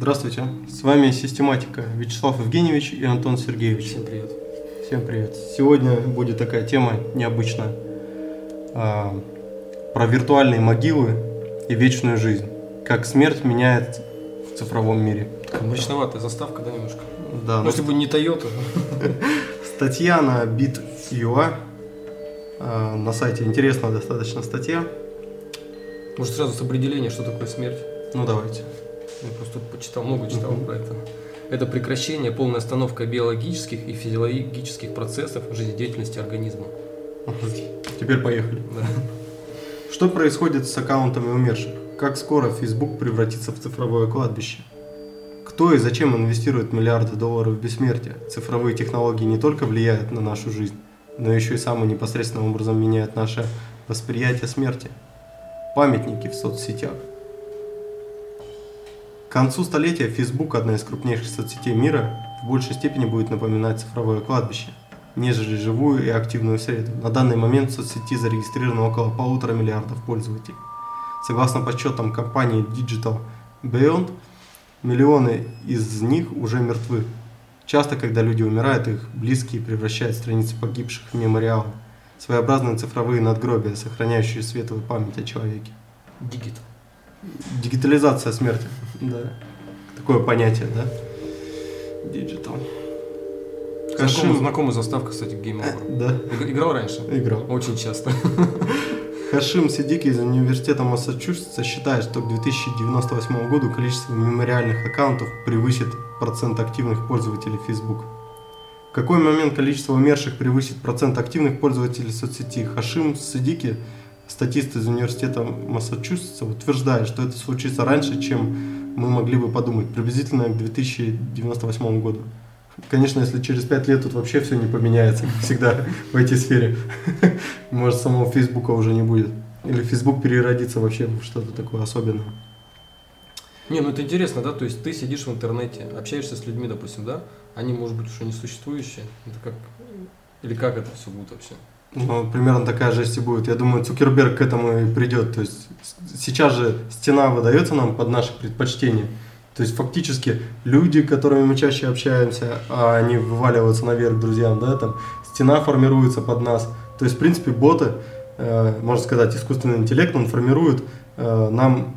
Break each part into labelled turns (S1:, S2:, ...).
S1: Здравствуйте, с вами Систематика Вячеслав Евгеньевич и Антон Сергеевич.
S2: Всем привет.
S1: Всем привет. Сегодня будет такая тема необычная а, про виртуальные могилы и вечную жизнь. Как смерть меняет в цифровом мире.
S2: Такая мрачноватая заставка, да, немножко?
S1: Да.
S2: Ну, если бы не Toyota.
S1: Статья на Bit.ua а, на сайте интересная достаточно статья.
S2: Может, сразу с определения, что такое смерть?
S1: Ну давайте.
S2: Я просто почитал, много читал про это. Это прекращение, полная остановка биологических и физиологических процессов жизнедеятельности организма.
S1: Теперь поехали.
S2: Да.
S1: Что происходит с аккаунтами умерших? Как скоро Facebook превратится в цифровое кладбище? Кто и зачем инвестирует миллиарды долларов в бессмертие? Цифровые технологии не только влияют на нашу жизнь, но еще и самым непосредственным образом меняют наше восприятие смерти. Памятники в соцсетях. К концу столетия Facebook, одна из крупнейших соцсетей мира, в большей степени будет напоминать цифровое кладбище, нежели живую и активную среду. На данный момент в соцсети зарегистрировано около полутора миллиардов пользователей. Согласно подсчетам компании Digital Beyond, миллионы из них уже мертвы. Часто, когда люди умирают, их близкие превращают страницы погибших в мемориалы. Своеобразные цифровые надгробия, сохраняющие светлую память о человеке.
S2: Дигит.
S1: Дигитализация смерти. Да. Такое понятие, да? Digital.
S2: Знакомая,
S1: Хашим.
S2: знакомая заставка, кстати, Game Over.
S1: Да,
S2: Иг- Играл раньше?
S1: играл.
S2: Очень часто.
S1: Хашим Сидики из университета Массачусетса считает, что к 2098 году количество мемориальных аккаунтов превысит процент активных пользователей Facebook. В какой момент количество умерших превысит процент активных пользователей соцсети? Хашим Сидики, статист из университета Массачусетса, утверждает, что это случится раньше, чем мы могли бы подумать, приблизительно к 2098 году. Конечно, если через 5 лет тут вообще все не поменяется, как всегда в этой сфере. Может, самого Фейсбука уже не будет. Или Фейсбук переродится вообще в что-то такое особенное.
S2: Не, ну это интересно, да, то есть ты сидишь в интернете, общаешься с людьми, допустим, да, они, может быть, уже не существующие, это как, или как это все будет вообще?
S1: Ну, примерно такая жесть и будет. Я думаю, Цукерберг к этому и придет. То есть сейчас же стена выдается нам под наши предпочтения. То есть фактически люди, которыми мы чаще общаемся, а они вываливаются наверх друзьям, да, там стена формируется под нас. То есть, в принципе, боты, э, можно сказать, искусственный интеллект, он формирует э, нам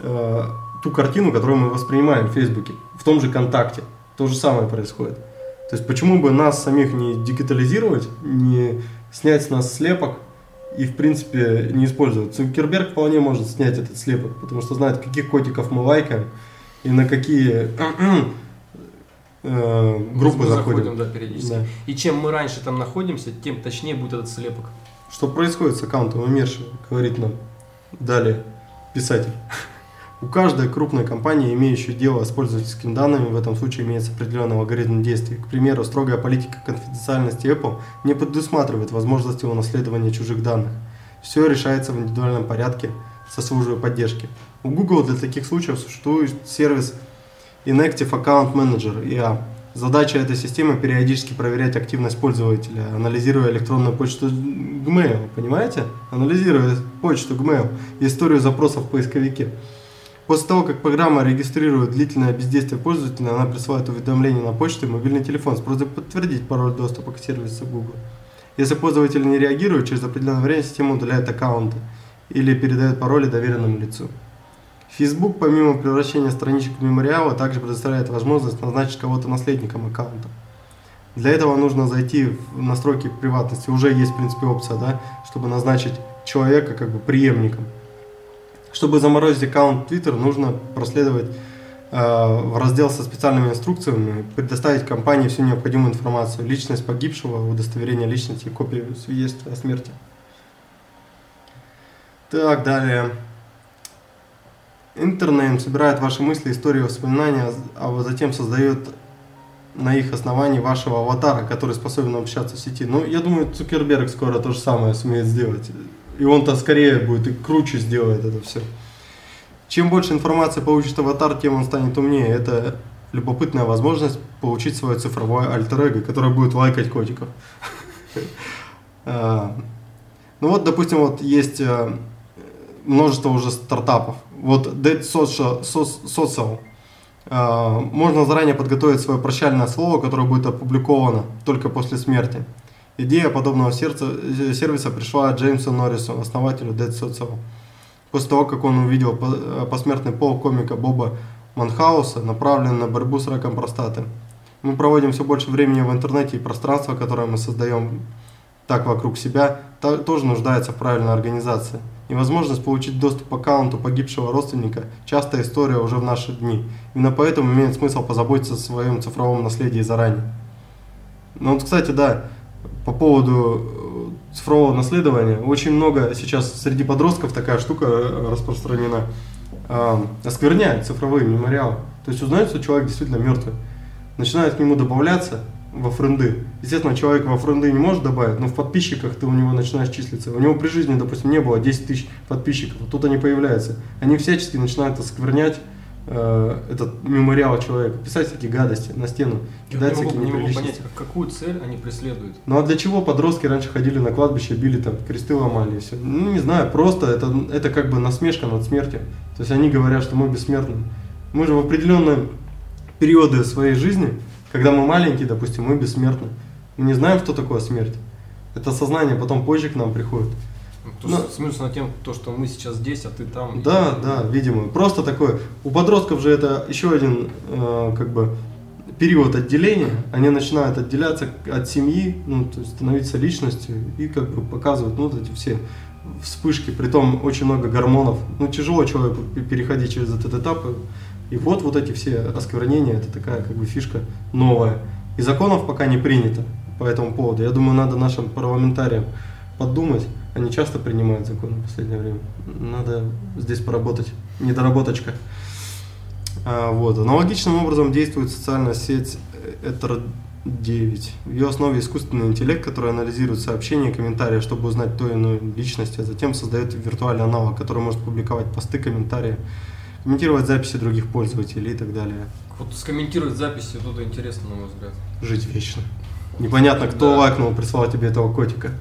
S1: э, ту картину, которую мы воспринимаем в Фейсбуке, в том же ВКонтакте. То же самое происходит. То есть почему бы нас самих не дигитализировать, не снять с нас слепок и, в принципе, не использовать. Цукерберг вполне может снять этот слепок, потому что знает, каких котиков мы лайкаем и на какие э, группы
S2: Мы
S1: заходим.
S2: да, периодически.
S1: Да.
S2: И чем мы раньше там находимся, тем точнее будет этот слепок.
S1: Что происходит с аккаунтом умершего, говорит нам далее писатель. У каждой крупной компании, имеющей дело с пользовательскими данными, в этом случае имеется определенный алгоритм действий. К примеру, строгая политика конфиденциальности Apple не предусматривает возможности унаследования чужих данных. Все решается в индивидуальном порядке со службой поддержки. У Google для таких случаев существует сервис Inactive Account Manager IA. Задача этой системы периодически проверять активность пользователя, анализируя электронную почту Gmail, понимаете? Анализируя почту Gmail историю запросов в поисковике. После того, как программа регистрирует длительное бездействие пользователя, она присылает уведомление на почту и мобильный телефон с просьбой подтвердить пароль доступа к сервису Google. Если пользователь не реагирует, через определенное время система удаляет аккаунты или передает пароли доверенному лицу. Facebook, помимо превращения страничек в мемориалы, также предоставляет возможность назначить кого-то наследником аккаунта. Для этого нужно зайти в настройки приватности. Уже есть, в принципе, опция, да, чтобы назначить человека как бы преемником. Чтобы заморозить аккаунт Twitter, нужно проследовать э, в раздел со специальными инструкциями, предоставить компании всю необходимую информацию, личность погибшего, удостоверение личности копию свидетельства о смерти. Так, далее. Интернет собирает ваши мысли, истории, воспоминания, а затем создает на их основании вашего аватара, который способен общаться в сети. Ну, я думаю, Цукерберг скоро то же самое сумеет сделать. И он-то скорее будет и круче сделает это все. Чем больше информации получит аватар, тем он станет умнее. Это любопытная возможность получить свое цифровое альтер которое будет лайкать котиков. А, Ну вот, допустим, вот есть э, множество уже стартапов. Вот Dead Social, Soc- Social А, можно заранее подготовить свое прощальное слово, которое будет опубликовано только после смерти. Идея подобного сердца, э, сервиса пришла Джеймсу Норрису, основателю Dead Social. После того, как он увидел э, посмертный пол комика Боба Манхауса, направленный на борьбу с раком простаты. Мы проводим все больше времени в интернете и пространство, которое мы создаем так вокруг себя, тоже нуждается в правильной организации. И возможность получить доступ к аккаунту погибшего родственника – частая история уже в наши дни. Именно поэтому имеет смысл позаботиться о своем цифровом наследии заранее. Ну вот, кстати, да, по поводу э, цифрового наследования, очень много сейчас среди подростков такая штука э, распространена. Оскверняют цифровые мемориалы. То есть узнают, что человек действительно мертвый. Начинают к нему добавляться во френды. Естественно, человек во френды не может добавить, но в подписчиках ты у него начинаешь числиться. У него при жизни, допустим, не было 10 тысяч подписчиков, а тут они появляются. Они всячески начинают осквернять э, этот мемориал человека, писать всякие гадости на стену,
S2: кидать Я всякие не могу, не могу понять, какую цель они преследуют.
S1: Ну а для чего подростки раньше ходили на кладбище, били там, кресты ломали и все? Ну не знаю, просто это, это как бы насмешка над смертью. То есть они говорят, что мы бессмертны. Мы же в определенные периоды своей жизни когда мы маленькие, допустим, мы бессмертны. Мы не знаем, что такое смерть. Это сознание потом позже к нам приходит.
S2: То, Но, смысл на тем, то, что мы сейчас здесь, а ты там.
S1: Да, и... да, видимо. Просто такое. У подростков же это еще один, э, как бы, период отделения. Они начинают отделяться от семьи, ну, то есть становиться личностью и как бы показывают, ну, вот эти все вспышки. Притом очень много гормонов. Ну, тяжело человеку переходить через этот этап. И вот вот эти все осквернения, это такая как бы фишка новая. И законов пока не принято по этому поводу. Я думаю, надо нашим парламентариям подумать. Они часто принимают законы в последнее время. Надо здесь поработать. Недоработочка. А, вот. Аналогичным образом действует социальная сеть Ether 9. В ее основе искусственный интеллект, который анализирует сообщения и комментарии, чтобы узнать той или иной личности, а затем создает виртуальный аналог, который может публиковать посты, комментарии комментировать записи других пользователей и так далее.
S2: Вот скомментировать записи, тут интересно, на мой взгляд.
S1: Жить вечно. Непонятно, кто да. лайкнул, прислал тебе этого котика.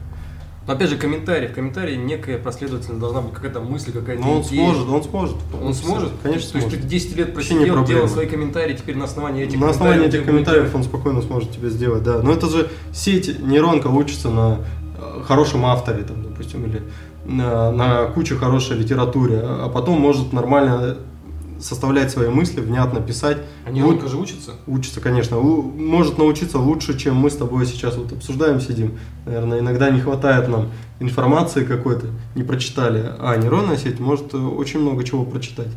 S2: Но опять же, комментарий. В комментарии некая последовательность должна быть какая-то мысль, какая-то
S1: Но он
S2: идея.
S1: сможет, он сможет.
S2: Он сможет?
S1: Конечно,
S2: То
S1: есть
S2: ты 10 лет просидел, делал свои комментарии, теперь на основании этих
S1: На основании этих комментариев он спокойно сможет тебе сделать, да. Но это же сеть нейронка учится на э, хорошем авторе, там, допустим, или на, на куче хорошей литературе, а потом может нормально составлять свои мысли, внятно писать.
S2: А нейронка же учится?
S1: Учится, конечно. Может научиться лучше, чем мы с тобой сейчас вот обсуждаем, сидим. Наверное, иногда не хватает нам информации какой-то, не прочитали. А нейронная сеть может э, очень много чего прочитать.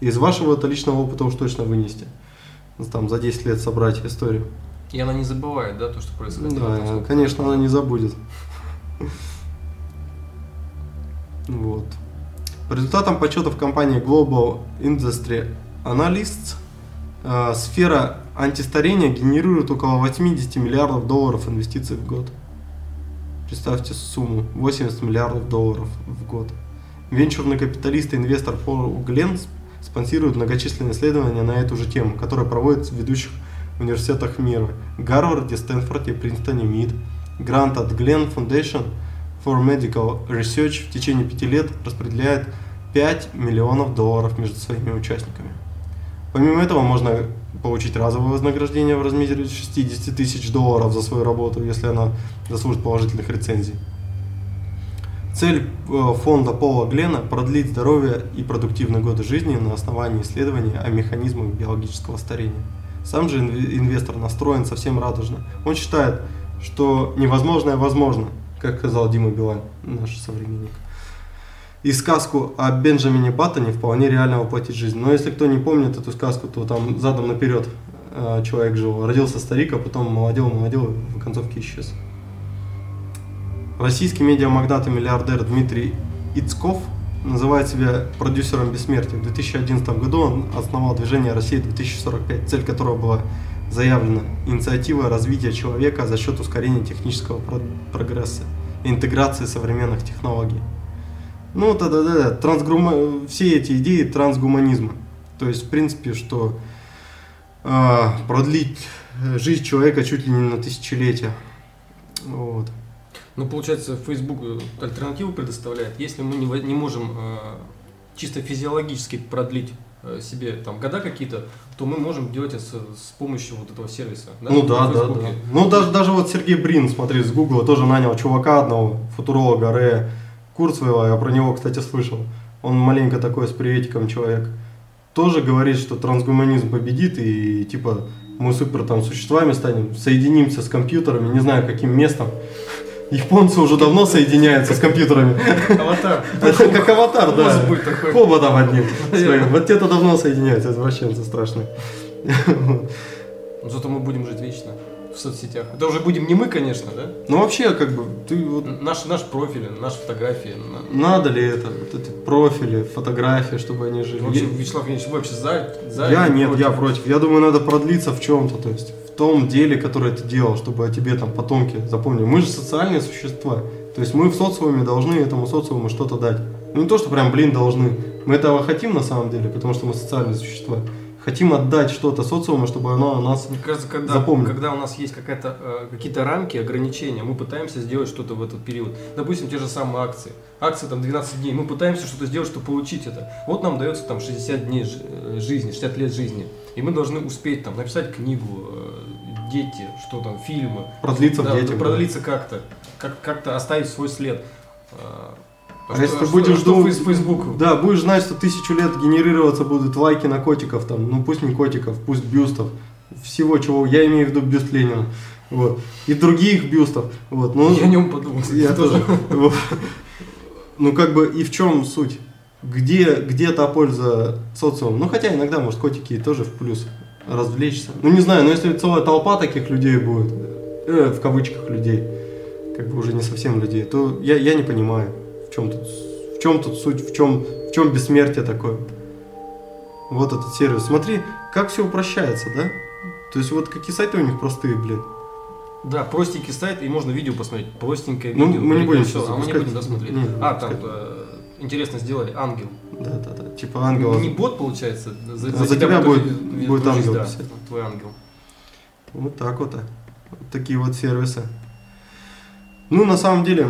S1: И из вашего это личного опыта уж точно вынести. Там за 10 лет собрать историю.
S2: И она не забывает, да, то, что происходит?
S1: Да, конечно, она не забудет. Вот. По результатам подсчетов компании Global Industry Analysts, э, сфера антистарения генерирует около 80 миллиардов долларов инвестиций в год. Представьте сумму 80 миллиардов долларов в год. Венчурный капиталист и инвестор Пол Гленн спонсирует многочисленные исследования на эту же тему, которые проводятся в ведущих университетах мира. Гарварде, Стэнфорде, Принстоне, МИД. Грант от Glenn Foundation – for Medical Research в течение пяти лет распределяет 5 миллионов долларов между своими участниками. Помимо этого можно получить разовое вознаграждение в размере 60 тысяч долларов за свою работу, если она заслужит положительных рецензий. Цель э, фонда Пола Глена – продлить здоровье и продуктивные годы жизни на основании исследований о механизмах биологического старения. Сам же инвестор настроен совсем радужно. Он считает, что невозможное возможно – как сказал Дима Билан, наш современник. И сказку о Бенджамине Баттоне вполне реально воплотить жизнь. Но если кто не помнит эту сказку, то там задом наперед э, человек жил. Родился старик, а потом молодел, молодел и в концовке исчез. Российский медиамагнат и миллиардер Дмитрий Ицков называет себя продюсером бессмертия. В 2011 году он основал движение «Россия 2045», цель которого была заявлена инициатива развития человека за счет ускорения технического прогресса интеграции современных технологий. Ну, да, да, да, трансгума... все эти идеи трансгуманизма. То есть, в принципе, что э, продлить жизнь человека чуть ли не на тысячелетия. Вот.
S2: Ну, получается, Facebook альтернативу предоставляет. Если мы не, не можем э, чисто физиологически продлить э, себе там года какие-то, то мы можем делать это с, с помощью вот этого сервиса.
S1: Ну да,
S2: в
S1: да,
S2: Фейсбуке.
S1: да. Ну даже, даже вот Сергей Брин, смотри, с Гугла тоже нанял чувака одного, футуролога Рэя Курцвейла, я про него, кстати, слышал. Он маленько такой с приветиком человек. Тоже говорит, что трансгуманизм победит и типа мы супер там существами станем, соединимся с компьютерами, не знаю каким местом. Японцы уже давно соединяются с компьютерами.
S2: Аватар.
S1: Это как аватар, да.
S2: Такой.
S1: Хоботом одним. Вот те-то давно соединяются, извращенцы страшные.
S2: Но Зато мы будем жить вечно в соцсетях. Это уже будем не мы, конечно, да?
S1: Ну вообще, как бы, ты вот
S2: Наш, наш профиль, наши фотографии. на-
S1: надо ли это, вот эти профили, фотографии, чтобы они жили?
S2: Вообще, Вячеслав Ильич, вы вообще за? за
S1: я нет, я против. Я думаю, надо продлиться в чем-то, то есть в том деле, которое ты делал, чтобы о тебе там потомки запомнили. Мы же социальные существа, то есть мы в социуме должны этому социуму что-то дать. Ну не то, что прям, блин, должны. Мы этого хотим на самом деле, потому что мы социальные существа. Хотим отдать что-то социуму, чтобы оно о нас...
S2: Мне кажется, когда,
S1: Запомни.
S2: когда у нас есть какая-то, э, какие-то рамки, ограничения, мы пытаемся сделать что-то в этот период. Допустим, те же самые акции. Акции там 12 дней. Мы пытаемся что-то сделать, чтобы получить это. Вот нам дается там 60 дней э, жизни, 60 лет жизни. И мы должны успеть там написать книгу, э, дети, что там, фильмы.
S1: Продлиться в
S2: Да,
S1: детях, да.
S2: продлиться как-то. Как, как-то оставить свой след. А,
S1: А если ты будешь
S2: что
S1: думать-
S2: в Facebook?
S1: Да, будешь знать, что тысячу лет генерироваться будут лайки на котиков там, ну пусть не котиков, пусть бюстов, всего чего, я имею в виду бюст Ленина, вот, и других бюстов, вот, ну,
S2: Я о нем подумал.
S1: я тоже, ну как бы и в чем суть? Где, где та польза социума? Ну хотя иногда, может, котики тоже в плюс развлечься. Ну не знаю, но если целая толпа таких людей будет, э, в кавычках людей, как бы уже не совсем людей, то я, я не понимаю, в чем тут, в чем тут суть, в чем, в чем бессмертие такое. Вот этот сервис. Смотри, как все упрощается, да? То есть вот какие сайты у них простые, блин.
S2: Да, простенький сайт, и можно видео посмотреть. Простенькое
S1: Ну,
S2: видео.
S1: мы не будем сейчас
S2: А мы не будем досмотреть.
S1: Не, не
S2: а, там, э, интересно сделали, ангел.
S1: Да, да, да. Типа ангела.
S2: Не бот, получается, за,
S1: А за тебя
S2: будет,
S1: будет- будет
S2: жизнь,
S1: ангел
S2: да,
S1: писать.
S2: твой ангел.
S1: Вот так вот. Вот такие вот сервисы. Ну, на самом деле,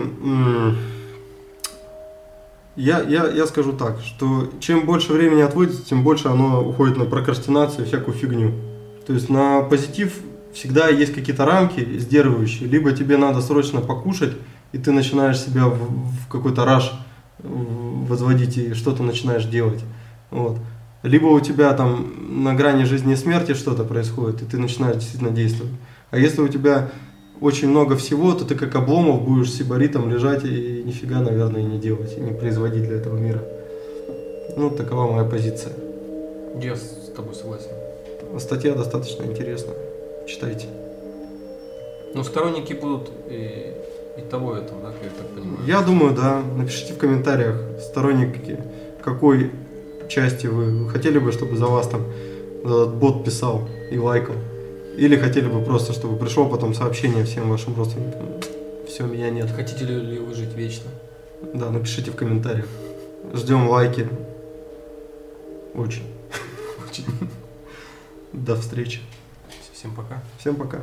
S1: я, я, я скажу так, что чем больше времени отводится, тем больше оно уходит на прокрастинацию и всякую фигню. То есть на позитив всегда есть какие-то рамки сдерживающие. Либо тебе надо срочно покушать, и ты начинаешь себя в, в какой-то раш возводить и что-то начинаешь делать. Вот. Либо у тебя там на грани жизни и смерти что-то происходит, и ты начинаешь действительно действовать. А если у тебя очень много всего, то ты как обломов будешь сибаритом лежать и нифига, наверное, не делать, и не производить для этого мира. Ну, такова моя позиция.
S2: Я с тобой согласен.
S1: Статья достаточно интересная. Читайте.
S2: Но сторонники будут и, и того этого, да, я так понимаю.
S1: Я думаю, да. Напишите в комментариях, сторонники какой части вы, вы хотели бы, чтобы за вас там этот бот писал и лайкал. Или хотели бы просто, чтобы пришло потом сообщение всем вашим родственникам. Все, меня нет.
S2: Хотите ли вы жить вечно?
S1: Да, напишите в комментариях. Ждем лайки. Очень.
S2: Очень.
S1: До встречи.
S2: Всем пока.
S1: Всем пока.